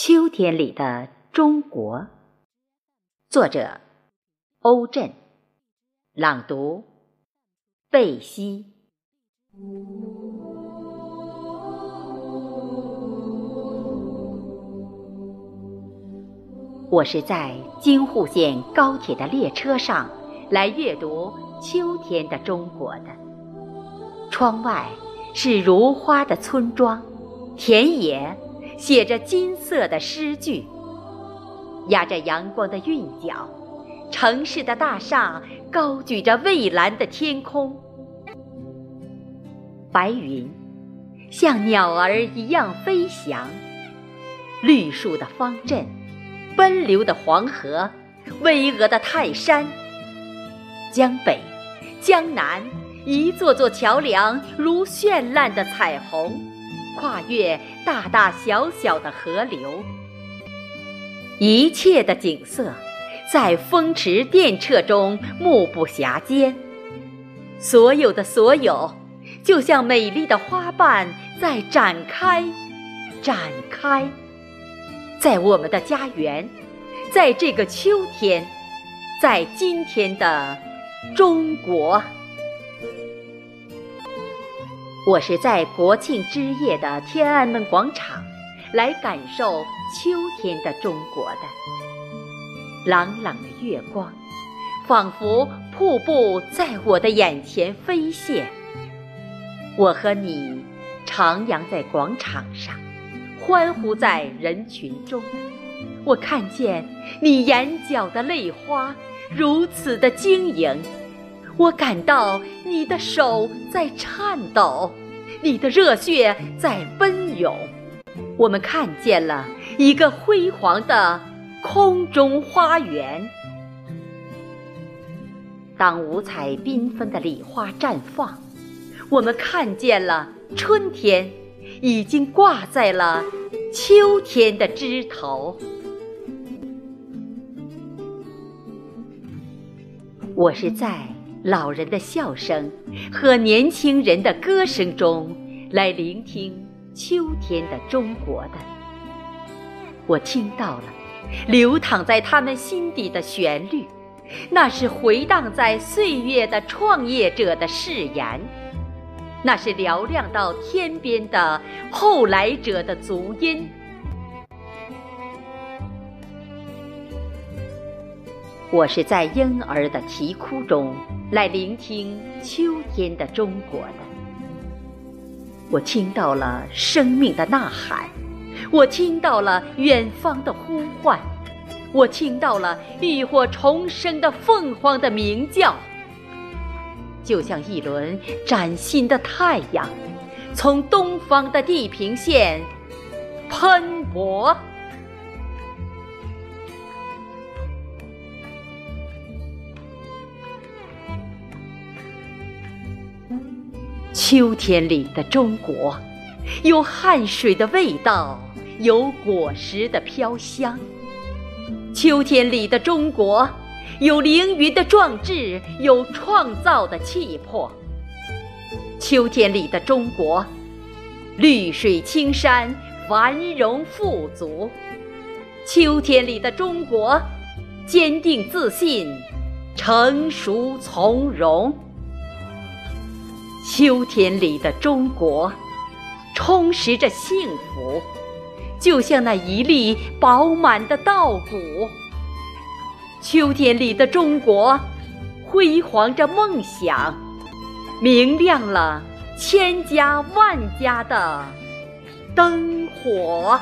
秋天里的中国，作者欧震，朗读贝西。我是在京沪线高铁的列车上来阅读秋天的中国的。窗外是如花的村庄，田野。写着金色的诗句，压着阳光的韵脚，城市的大厦高举着蔚蓝的天空，白云像鸟儿一样飞翔，绿树的方阵，奔流的黄河，巍峨的泰山，江北、江南，一座座桥梁如绚烂的彩虹。跨越大大小小的河流，一切的景色在风驰电掣中目不暇接。所有的所有，就像美丽的花瓣在展开，展开，在我们的家园，在这个秋天，在今天的中国。我是在国庆之夜的天安门广场，来感受秋天的中国的。朗朗的月光，仿佛瀑布在我的眼前飞泻。我和你徜徉在广场上，欢呼在人群中。我看见你眼角的泪花如此的晶莹。我感到你的手在颤抖，你的热血在奔涌。我们看见了一个辉煌的空中花园。当五彩缤纷的礼花绽放，我们看见了春天已经挂在了秋天的枝头。我是在。老人的笑声和年轻人的歌声中，来聆听秋天的中国的。我听到了流淌在他们心底的旋律，那是回荡在岁月的创业者的誓言，那是嘹亮到天边的后来者的足音。我是在婴儿的啼哭中来聆听秋天的中国的，我听到了生命的呐喊，我听到了远方的呼唤，我听到了浴火重生的凤凰的鸣叫，就像一轮崭新的太阳，从东方的地平线喷薄。秋天里的中国，有汗水的味道，有果实的飘香。秋天里的中国，有凌云的壮志，有创造的气魄。秋天里的中国，绿水青山，繁荣富足。秋天里的中国，坚定自信，成熟从容。秋天里的中国，充实着幸福，就像那一粒饱满的稻谷。秋天里的中国，辉煌着梦想，明亮了千家万家的灯火。